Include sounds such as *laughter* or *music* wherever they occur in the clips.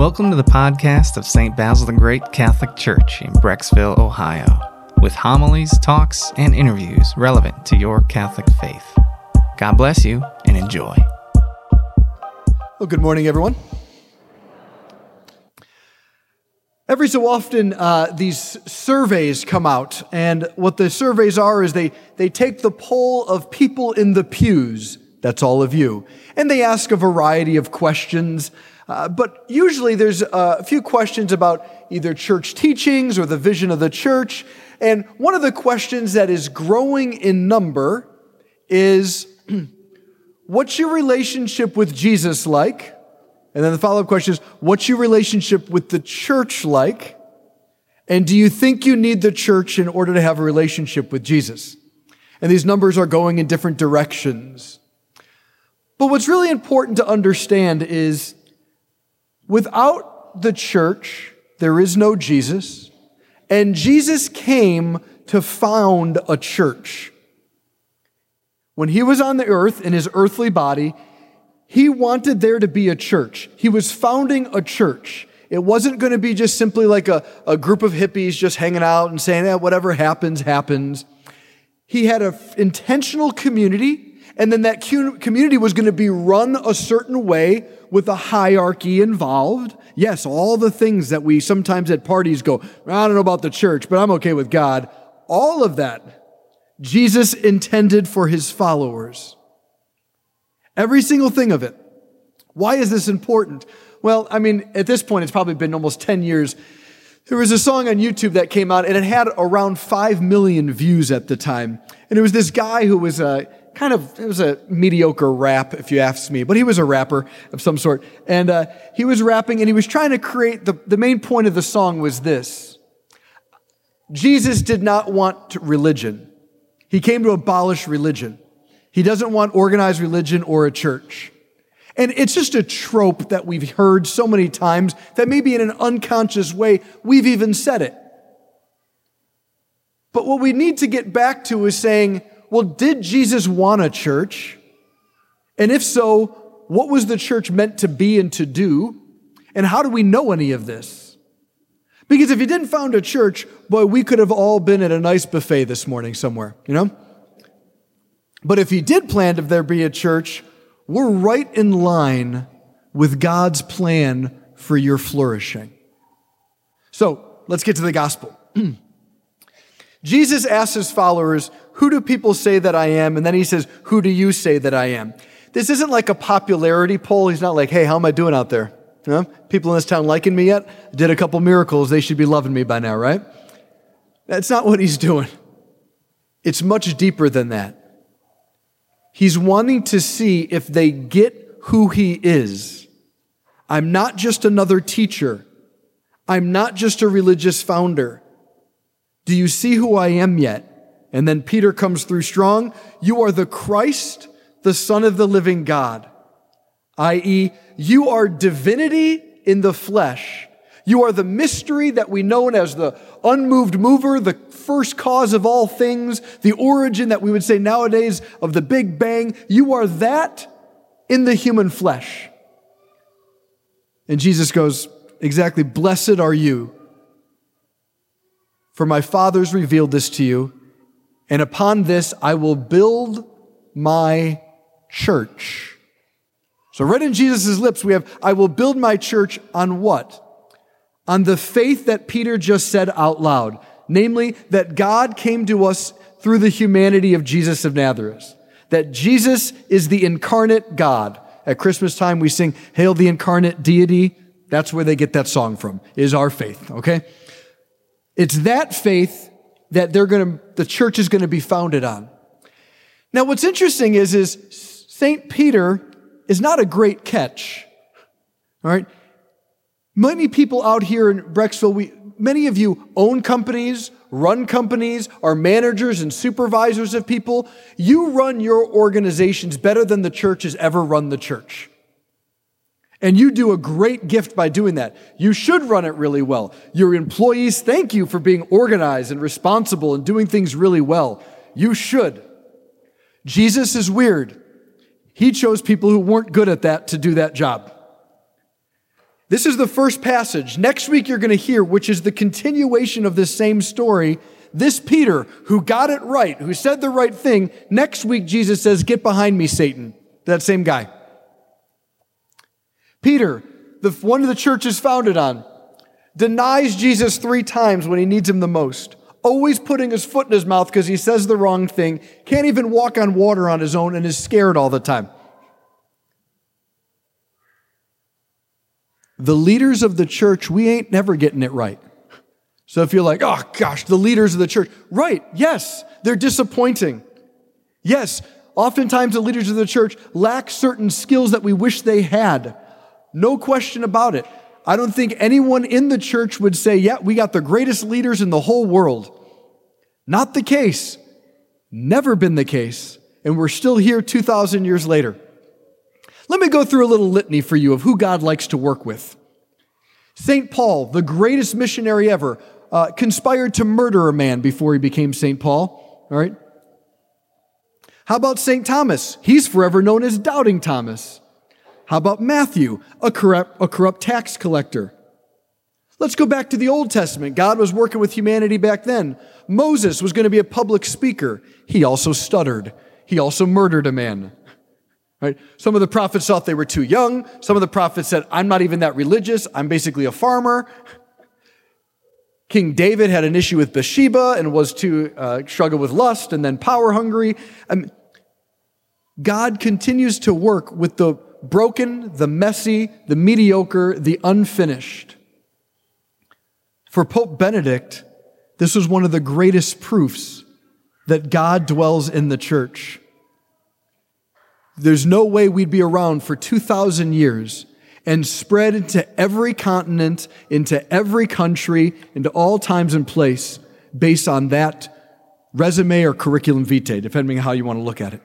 Welcome to the podcast of St. Basil the Great Catholic Church in Brecksville, Ohio, with homilies, talks, and interviews relevant to your Catholic faith. God bless you and enjoy. Well, good morning, everyone. Every so often, uh, these surveys come out, and what the surveys are is they, they take the poll of people in the pews, that's all of you, and they ask a variety of questions. Uh, but usually there's a few questions about either church teachings or the vision of the church. And one of the questions that is growing in number is *clears throat* what's your relationship with Jesus like? And then the follow up question is what's your relationship with the church like? And do you think you need the church in order to have a relationship with Jesus? And these numbers are going in different directions. But what's really important to understand is Without the church, there is no Jesus, and Jesus came to found a church. When he was on the earth in his earthly body, he wanted there to be a church. He was founding a church. It wasn't going to be just simply like a, a group of hippies just hanging out and saying, eh, whatever happens, happens. He had an intentional community, and then that community was going to be run a certain way with a hierarchy involved. Yes, all the things that we sometimes at parties go, I don't know about the church, but I'm okay with God. All of that Jesus intended for his followers. Every single thing of it. Why is this important? Well, I mean, at this point, it's probably been almost 10 years. There was a song on YouTube that came out and it had around 5 million views at the time. And it was this guy who was a, kind of, it was a mediocre rap, if you ask me, but he was a rapper of some sort. And uh, he was rapping and he was trying to create, the, the main point of the song was this Jesus did not want religion, he came to abolish religion. He doesn't want organized religion or a church. And it's just a trope that we've heard so many times that maybe in an unconscious way, we've even said it. But what we need to get back to is saying, well, did Jesus want a church? And if so, what was the church meant to be and to do? And how do we know any of this? Because if he didn't found a church, boy, we could have all been at a nice buffet this morning somewhere, you know? But if he did plan to there be a church, we're right in line with God's plan for your flourishing. So let's get to the gospel. *clears throat* Jesus asks his followers, Who do people say that I am? And then he says, Who do you say that I am? This isn't like a popularity poll. He's not like, Hey, how am I doing out there? You know, people in this town liking me yet? Did a couple miracles. They should be loving me by now, right? That's not what he's doing. It's much deeper than that. He's wanting to see if they get who he is. I'm not just another teacher. I'm not just a religious founder. Do you see who I am yet? And then Peter comes through strong. You are the Christ, the Son of the living God. I.e., you are divinity in the flesh. You are the mystery that we know as the unmoved mover, the first cause of all things, the origin that we would say nowadays of the Big Bang. You are that in the human flesh. And Jesus goes, exactly, blessed are you for my fathers revealed this to you, and upon this I will build my church. So, right in Jesus' lips, we have, I will build my church on what? On the faith that Peter just said out loud, namely, that God came to us through the humanity of Jesus of Nazareth, that Jesus is the incarnate God. At Christmas time, we sing, Hail the incarnate deity. That's where they get that song from, is our faith, okay? It's that faith that they're going to, the church is going to be founded on. Now, what's interesting is, is St. Peter is not a great catch. All right. Many people out here in Brecksville, we, many of you own companies, run companies, are managers and supervisors of people. You run your organizations better than the church has ever run the church. And you do a great gift by doing that. You should run it really well. Your employees thank you for being organized and responsible and doing things really well. You should. Jesus is weird. He chose people who weren't good at that to do that job. This is the first passage. Next week, you're going to hear, which is the continuation of this same story. This Peter, who got it right, who said the right thing, next week, Jesus says, Get behind me, Satan. That same guy. Peter, the one the church is founded on, denies Jesus three times when he needs him the most. Always putting his foot in his mouth because he says the wrong thing, can't even walk on water on his own, and is scared all the time. the leaders of the church, we ain't never getting it right. So if you're like, oh gosh, the leaders of the church, right, yes, they're disappointing. Yes, oftentimes the leaders of the church lack certain skills that we wish they had. No question about it. I don't think anyone in the church would say, yeah, we got the greatest leaders in the whole world. Not the case. Never been the case. And we're still here 2,000 years later. Let me go through a little litany for you of who God likes to work with. St. Paul, the greatest missionary ever, uh, conspired to murder a man before he became St. Paul. All right? How about St. Thomas? He's forever known as Doubting Thomas. How about Matthew, a corrupt, a corrupt tax collector? Let's go back to the Old Testament. God was working with humanity back then. Moses was going to be a public speaker. He also stuttered. He also murdered a man. Right? Some of the prophets thought they were too young. Some of the prophets said, I'm not even that religious. I'm basically a farmer. King David had an issue with Bathsheba and was to uh, struggle with lust and then power hungry. Um, God continues to work with the broken, the messy, the mediocre, the unfinished. For Pope Benedict, this was one of the greatest proofs that God dwells in the church. There's no way we'd be around for 2,000 years and spread into every continent, into every country, into all times and place based on that resume or curriculum vitae, depending on how you want to look at it.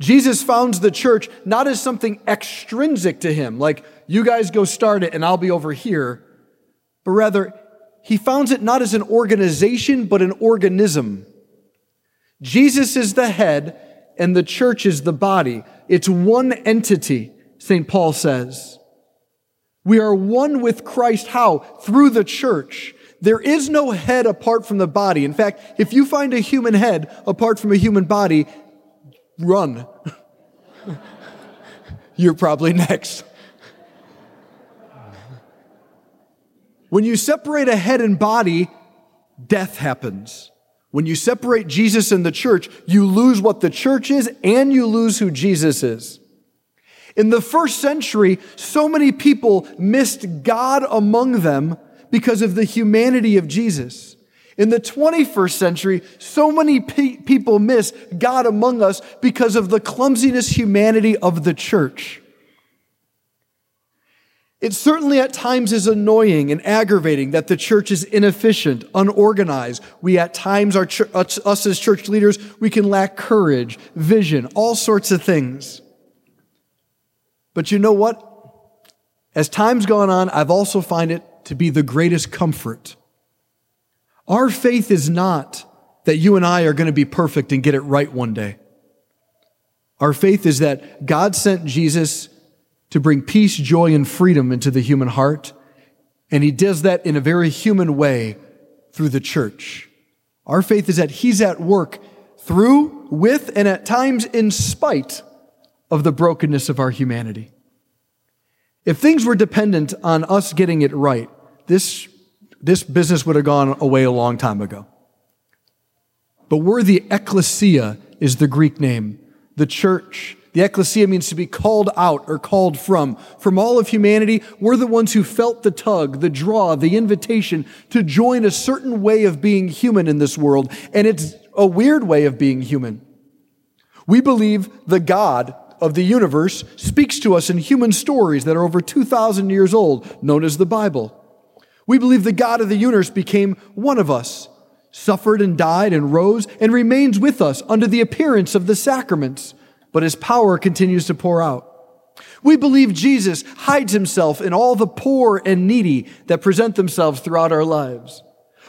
Jesus founds the church not as something extrinsic to him, like you guys go start it and I'll be over here, but rather he founds it not as an organization, but an organism. Jesus is the head and the church is the body. It's one entity, St. Paul says. We are one with Christ. How? Through the church. There is no head apart from the body. In fact, if you find a human head apart from a human body, run. You're probably next. When you separate a head and body, death happens. When you separate Jesus and the church, you lose what the church is and you lose who Jesus is. In the first century, so many people missed God among them because of the humanity of Jesus. In the 21st century, so many pe- people miss God among us because of the clumsiness humanity of the church. It certainly at times is annoying and aggravating that the church is inefficient, unorganized. We at times are us as church leaders, we can lack courage, vision, all sorts of things. But you know what? As time's gone on, I've also find it to be the greatest comfort. Our faith is not that you and I are going to be perfect and get it right one day. Our faith is that God sent Jesus to bring peace, joy, and freedom into the human heart. And he does that in a very human way through the church. Our faith is that he's at work through, with, and at times in spite of the brokenness of our humanity. If things were dependent on us getting it right, this, this business would have gone away a long time ago. But we're the ecclesia, is the Greek name, the church the ecclesia means to be called out or called from. From all of humanity, we're the ones who felt the tug, the draw, the invitation to join a certain way of being human in this world. And it's a weird way of being human. We believe the God of the universe speaks to us in human stories that are over 2,000 years old, known as the Bible. We believe the God of the universe became one of us, suffered and died and rose, and remains with us under the appearance of the sacraments but his power continues to pour out. We believe Jesus hides himself in all the poor and needy that present themselves throughout our lives.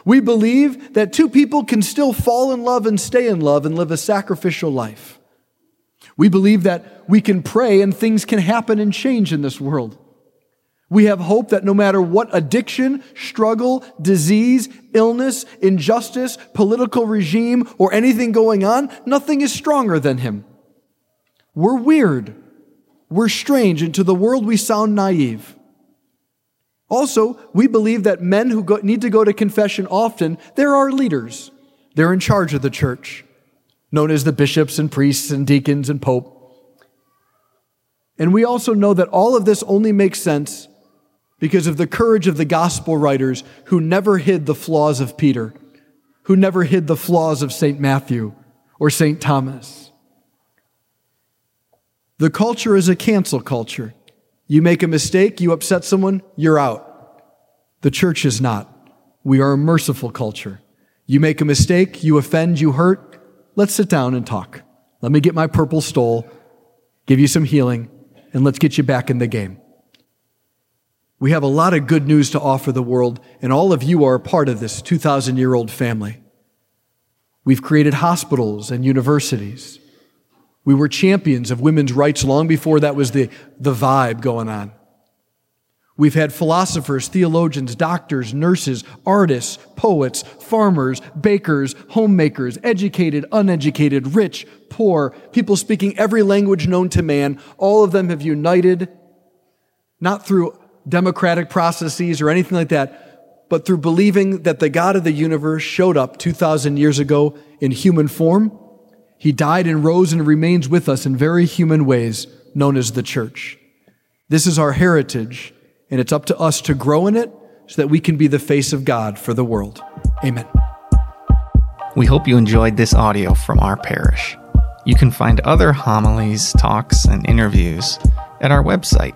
We believe that two people can still fall in love and stay in love and live a sacrificial life. We believe that we can pray and things can happen and change in this world. We have hope that no matter what addiction, struggle, disease, illness, injustice, political regime, or anything going on, nothing is stronger than Him. We're weird. We're strange, and to the world we sound naive. Also, we believe that men who go, need to go to confession often, they're our leaders. They're in charge of the church, known as the bishops and priests and deacons and pope. And we also know that all of this only makes sense because of the courage of the gospel writers who never hid the flaws of Peter, who never hid the flaws of St. Matthew or St. Thomas. The culture is a cancel culture. You make a mistake, you upset someone, you're out. The church is not. We are a merciful culture. You make a mistake, you offend, you hurt, let's sit down and talk. Let me get my purple stole, give you some healing, and let's get you back in the game. We have a lot of good news to offer the world, and all of you are a part of this 2,000 year old family. We've created hospitals and universities. We were champions of women's rights long before that was the, the vibe going on. We've had philosophers, theologians, doctors, nurses, artists, poets, farmers, bakers, homemakers, educated, uneducated, rich, poor, people speaking every language known to man. All of them have united, not through democratic processes or anything like that, but through believing that the God of the universe showed up 2,000 years ago in human form. He died and rose and remains with us in very human ways, known as the church. This is our heritage, and it's up to us to grow in it so that we can be the face of God for the world. Amen. We hope you enjoyed this audio from our parish. You can find other homilies, talks, and interviews at our website,